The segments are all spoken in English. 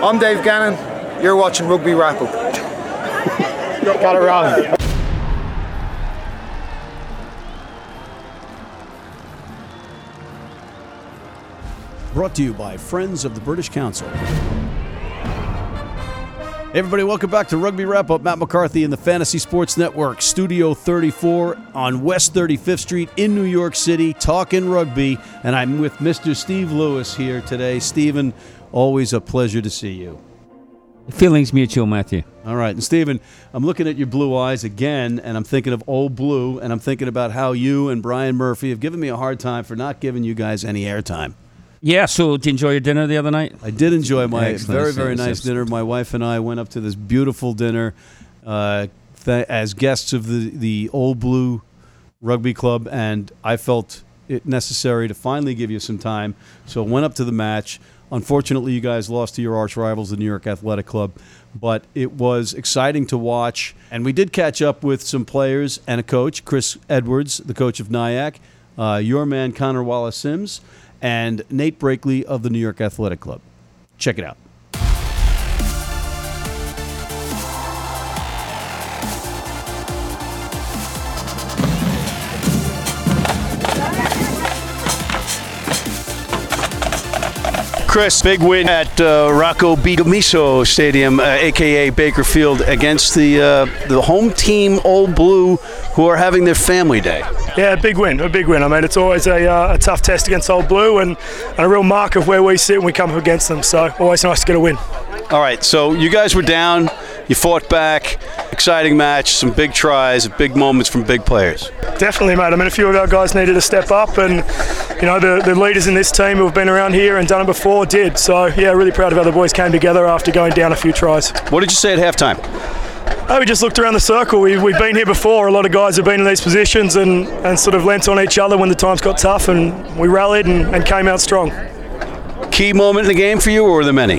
I'm Dave Gannon. You're watching Rugby Wrap Up. Got it wrong. Brought to you by Friends of the British Council. Hey everybody, welcome back to Rugby Wrap Up. Matt McCarthy in the Fantasy Sports Network, Studio 34 on West 35th Street in New York City, talking rugby. And I'm with Mr. Steve Lewis here today. Stephen, always a pleasure to see you. Feelings mutual, Matthew. All right. And Stephen, I'm looking at your blue eyes again, and I'm thinking of Old Blue, and I'm thinking about how you and Brian Murphy have given me a hard time for not giving you guys any airtime. Yeah, so did you enjoy your dinner the other night? I did enjoy my Excellent. very, very nice dinner. My wife and I went up to this beautiful dinner uh, th- as guests of the, the Old Blue Rugby Club, and I felt it necessary to finally give you some time. So I went up to the match. Unfortunately, you guys lost to your arch rivals, the New York Athletic Club, but it was exciting to watch. And we did catch up with some players and a coach, Chris Edwards, the coach of NYAC, uh, your man, Connor Wallace Sims, and Nate Brakeley of the New York Athletic Club. Check it out. Chris, big win at uh, Rocco B. Commisso Stadium, uh, aka Baker Field, against the uh, the home team Old Blue, who are having their family day. Yeah, a big win, a big win. I mean, it's always a, uh, a tough test against Old Blue and, and a real mark of where we sit when we come up against them. So always nice to get a win. All right, so you guys were down, you fought back, exciting match, some big tries, big moments from big players. Definitely, mate. I mean, a few of our guys needed to step up, and you know the, the leaders in this team who have been around here and done it before did. So yeah, really proud of how the boys came together after going down a few tries. What did you say at halftime? Oh, we just looked around the circle. We, we've been here before. A lot of guys have been in these positions and, and sort of lent on each other when the times got tough, and we rallied and, and came out strong. Key moment in the game for you, or were there many?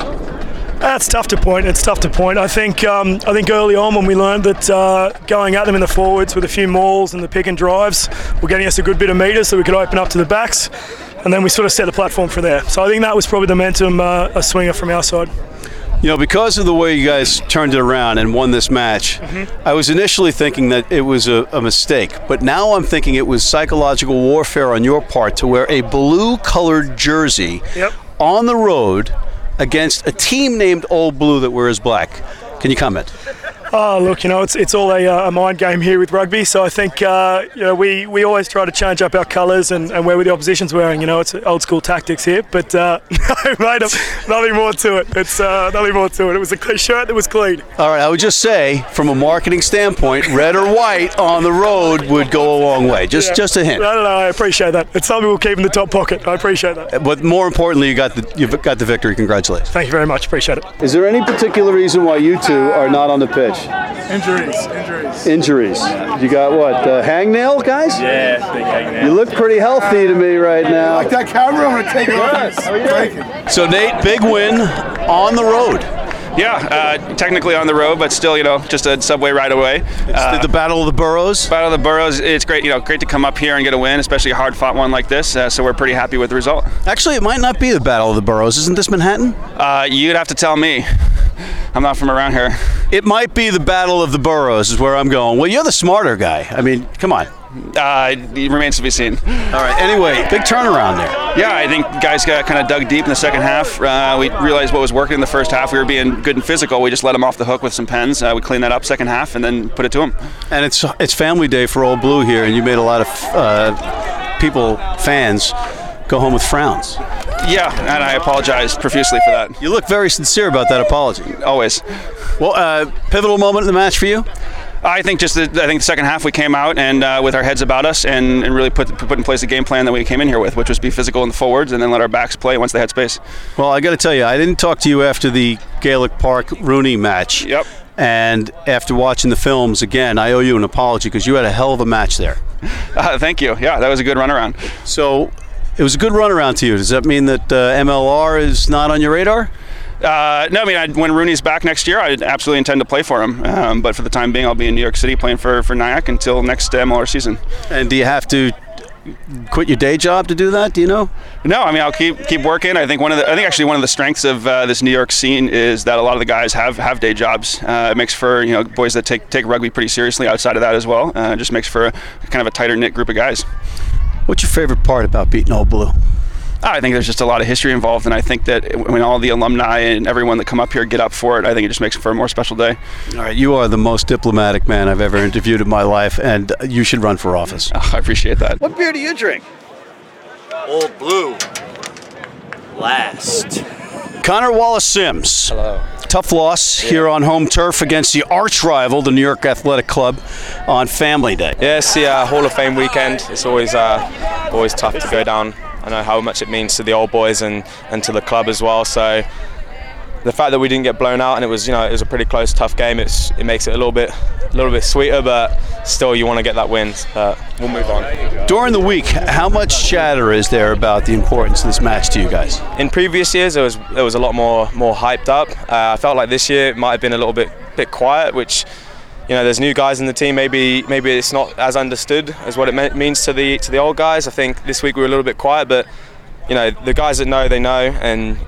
That's tough to point. It's tough to point. I think um, I think early on when we learned that uh, going at them in the forwards with a few mauls and the pick and drives were getting us a good bit of meters so we could open up to the backs, and then we sort of set the platform for there. So I think that was probably the momentum uh, a swinger from our side. You know, because of the way you guys turned it around and won this match, I was initially thinking that it was a, a mistake, but now I'm thinking it was psychological warfare on your part to wear a blue colored jersey Yep. on the road against a team named Old Blue that wears black. Can you comment? Oh, look, you know, it's, it's all a, uh, a mind game here with rugby. So I think, uh, you know, we, we always try to change up our colours and, and where the opposition's wearing. You know, it's old school tactics here. But, uh, no, mate, nothing more to it. It's uh, nothing more to it. It was a clean shirt that was clean. All right, I would just say, from a marketing standpoint, red or white on the road would go a long way. Just, Yeah. just a hint. No, no, no, I appreciate that. It's something we'll keep in the top pocket. I appreciate that. But more importantly, you got the you've got the victory. Congratulations. Thank you very much. Appreciate it. Is there any particular reason why you two are not on the pitch? Injuries, injuries. Injuries. You got what? Uh, hangnail, guys? Yeah, big hangnail. You look pretty healthy to me right now. Like that camera, I'm gonna take it off. So Nate, big win on the road. Yeah, uh, technically on the road, but still, you know, just a subway ride away. Uh, the Battle of the Boroughs. Battle of the Boroughs. It's great, you know, great to come up here and get a win, especially a hard-fought one like this. Uh, so we're pretty happy with the result. Actually, it might not be the Battle of the Boroughs. Isn't this Manhattan? Uh, you'd have to tell me. I'm not from around here. It might be the Battle of the Boroughs. Is where I'm going. Well, you're the smarter guy. I mean, come on. Uh, it remains to be seen. All right. Anyway, big turnaround there. Yeah, I think guys got kind of dug deep in the second half. Uh, we realized what was working in the first half. We were being good and physical. We just let them off the hook with some pens. Uh, we cleaned that up second half and then put it to them. And it's it's family day for Old Blue here, and you made a lot of uh, people fans go home with frowns. Yeah, and I apologize profusely for that. You look very sincere about that apology. Always. Well, uh, pivotal moment in the match for you. I think just the, I think the second half we came out and uh, with our heads about us and, and really put put in place the game plan that we came in here with, which was be physical in the forwards and then let our backs play once they had space. Well, I got to tell you, I didn't talk to you after the Gaelic Park RUNY match. Yep. And after watching the films again, I owe you an apology because you had a hell of a match there. Uh, thank you. Yeah, that was a good runaround. So it was a good runaround to you. Does that mean that uh, MLR is not on your radar? Uh, no, I mean, I, when RUNY's back next year, I absolutely intend to play for him. Um, but for the time being, I'll be in New York City playing for, for NYAC until next MLR season. And do you have to quit your day job to do that? Do you know? No, I mean I'll keep keep working. I think one of the I think actually one of the strengths of uh, this New York scene is that a lot of the guys have have day jobs. Uh, it makes for you know boys that take take rugby pretty seriously outside of that as well. Uh, it just makes for a, kind of a tighter knit group of guys. What's your favorite part about beating Old Blue? I think there's just a lot of history involved, and I think that when all the alumni and everyone that come up here get up for it, I think it just makes for a more special day. All right, you are the most diplomatic man I've ever interviewed in my life, and you should run for office. Oh, I appreciate that. What beer do you drink? Old Blue. Last. Connor Wallace Sims. Hello. Tough loss here on home turf against the arch rival, the New York Athletic Club, on Family Day. Yes, Yeah, uh, Hall of Fame weekend. It's always uh, always tough to go down. I know how much it means to the old boys and, and to the club as well. So the fact that we didn't get blown out and it was you know it was a pretty close, tough game. It's it makes it a little bit a little bit sweeter, but still you want to get that win. We'll move on. During the week, how much chatter is there about the importance of this match to you guys? In previous years, it was it was a lot more more hyped up. Uh, I felt like this year it might have been a little bit bit quiet, which you know, there's new guys in the team. Maybe maybe it's not as understood as what it me- means to the to the old guys. I think this week we were a little bit quiet, but you know, the guys that know, they know, and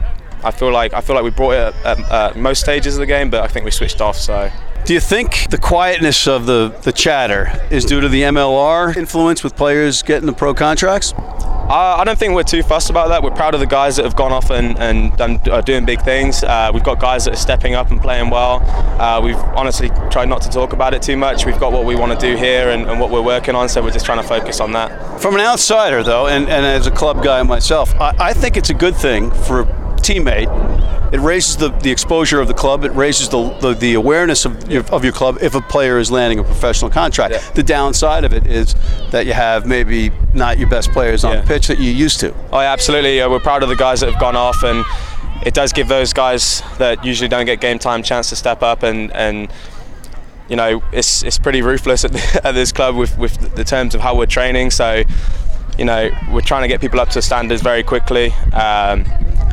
I feel like I feel like we brought it at, at, at most stages of the game, but I think we switched off. So. Do you think the quietness of the, the chatter is due to the MLR influence with players getting the pro contracts? Uh, I don't think we're too fussed about that. We're proud of the guys that have gone off and, and done, are doing big things. Uh, we've got guys that are stepping up and playing well. Uh, we've honestly tried not to talk about it too much. We've got what we want to do here and, and, what we're working on, so we're just trying to focus on that. From an outsider, though, and, and as a club guy myself, I, I think it's a good thing for teammate. It raises the, the exposure of the club. It raises the, the, the awareness of your, of your club if a player is landing a professional contract. Yeah. The downside of it is that you have maybe not your best players on Yeah. the pitch that you used to. Oh, yeah, absolutely. Uh, we're proud of the guys that have gone off, and it does give those guys that usually don't get game time chance to step up and and. You know, it's, it's pretty ruthless at, the, at this club with, with the terms of how we're training. So, you know, we're trying to get people up to standards very quickly. Um,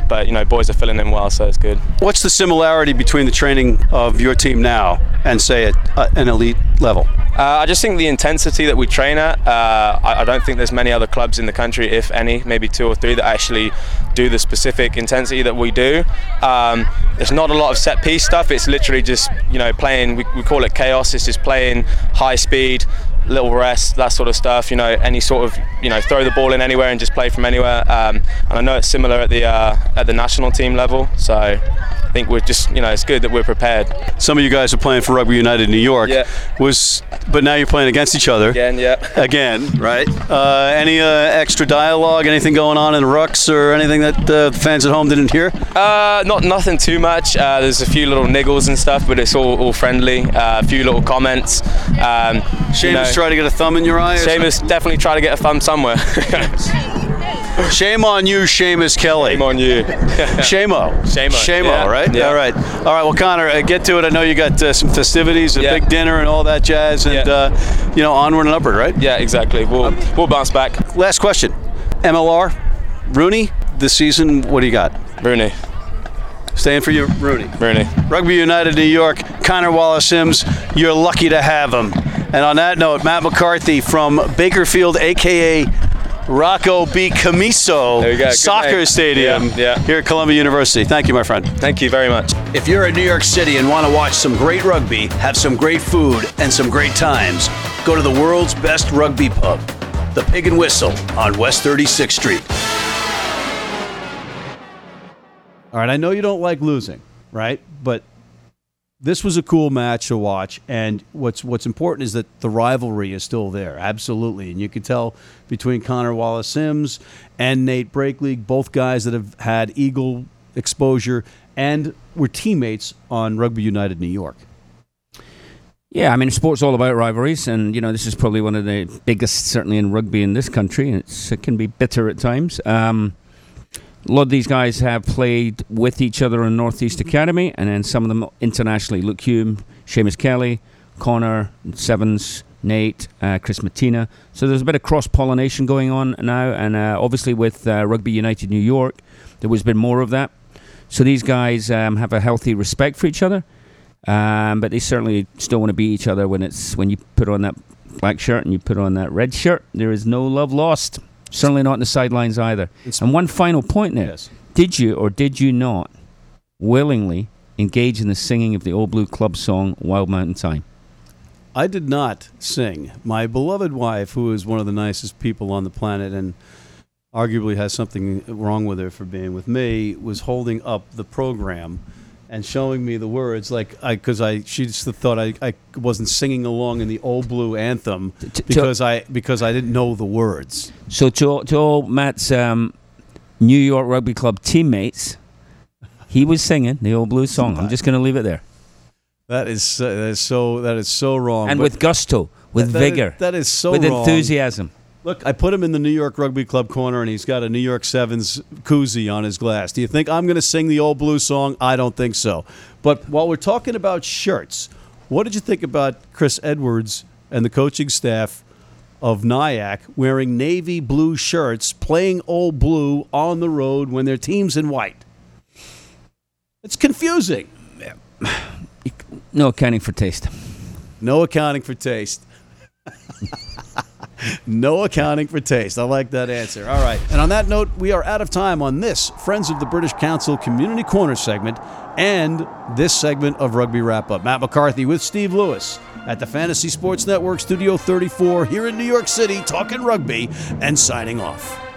but you know, boys are filling in well, so it's good. What's the similarity between the training of your team now and, say, at an elite level? Uh, I just think the intensity that we train at, uh, I, I don't think there's many other clubs in the country, if any, maybe two or three, that actually do the specific intensity that we do. Um, there's not a lot of set piece stuff. It's literally just you know playing. We, we call it chaos. It's just playing high speed, little rest, that sort of stuff. You know, any sort of you know throw the ball in anywhere and just play from anywhere. Um, and I know it's similar at the uh, at the national team level. So I think we're just you know it's good that we're prepared. Some of you guys are playing for Rugby United New York. Yeah. Was but now you're playing against each other Again, yeah. again, right? Uh, any uh, extra dialogue? Anything going on in the rucks or anything that uh, the fans at home didn't hear? Uh, not nothing too much. Uh, there's a few little niggles and stuff, but it's all, all friendly. Uh, a few little comments. Um, Seamus you know, trying to get a thumb in your eye. Seamus definitely try to get a thumb somewhere. Shame on you, Seamus Kelly. Shame on you. Shamo. Shamo, Shamo, yeah, right? yeah. All right. All right. Well, Connor, uh, get to it. I know you got uh, some festivities, a Yeah. big dinner, and all that jazz, and Yeah. uh, you know, onward and upward, right? yeah, exactly. We'll we'll bounce back. Last question. MLR, RUNY, this season. What do you got? RUNY, Staying for you, RUNY. RUNY. Rugby United New York, Connor Wallace Sims, you're lucky to have him. And on that note, Matt McCarthy from Baker Field, aka Rocco B. Commisso There we go, good Soccer name. Stadium Yeah, yeah. here at Columbia University. Thank you, my friend. Thank you very much. If you're in New York City and want to watch some great rugby, have some great food, and some great times, go to the world's best rugby pub, the Pig and Whistle on West 36th Street. All right, I know you don't like losing, right? But this was a cool match to watch, and what's what's important is that the rivalry is still there, absolutely, and you can tell between Connor Wallace Sims and Nate Brakeley, both guys that have had Eagle exposure and were teammates on Rugby United New York. Yeah, I mean, sport's all about rivalries, and you know this is probably one of the biggest, certainly in rugby in this country. And it can be bitter at times. Um, a lot of these guys have played with each other in Northeast Academy, and then some of them internationally. Luke Hume, Seamus Kelly, Connor, Sevens, Nate, uh, Chris Mattina. So there's a bit of cross pollination going on now, and uh, obviously with uh, Rugby United New York, there has been more of that. So these guys um, have a healthy respect for each other. Um, but they certainly still want to beat each other when it's when you put on that black shirt and you put on that red shirt, there is no love lost. Certainly not in the sidelines either. And one final point there. Yes. Did you or did you not willingly engage in the singing of the Old Blue Club song Wild Mountain Thyme? I did not sing. My beloved wife, who is one of the nicest people on the planet and arguably has something wrong with her for being with me, was holding up the program and showing me the words like I because I she just thought I, I wasn't singing along in the old blue anthem because I because I didn't know the words. So to all, to all Matt's um, New York Rugby Club teammates, he was singing the Old Blue song. I'm just going to leave it there. That is so, that is so that is so wrong. And with gusto, with that is- vigor, that is so wrong. with wrong. enthusiasm. Look, I put him in the New York Rugby Club corner, and he's got a New York Sevens koozie on his glass. Do you think I'm going to sing the old blue song? I don't think so. But while we're talking about shirts, what did you think about Chris Edwards and the coaching staff of NYAC wearing navy blue shirts, playing old blue on the road when their team's in white? It's confusing. No accounting for taste. No accounting for taste. no accounting for taste. I like that answer. All right. And on that note, we are out of time on this Friends of the British Council Community Corner segment and this segment of Rugby Wrap Up. Matt McCarthy with Steve Lewis at the Fantasy Sports Network Studio 34 here in New York City, talking rugby and signing off.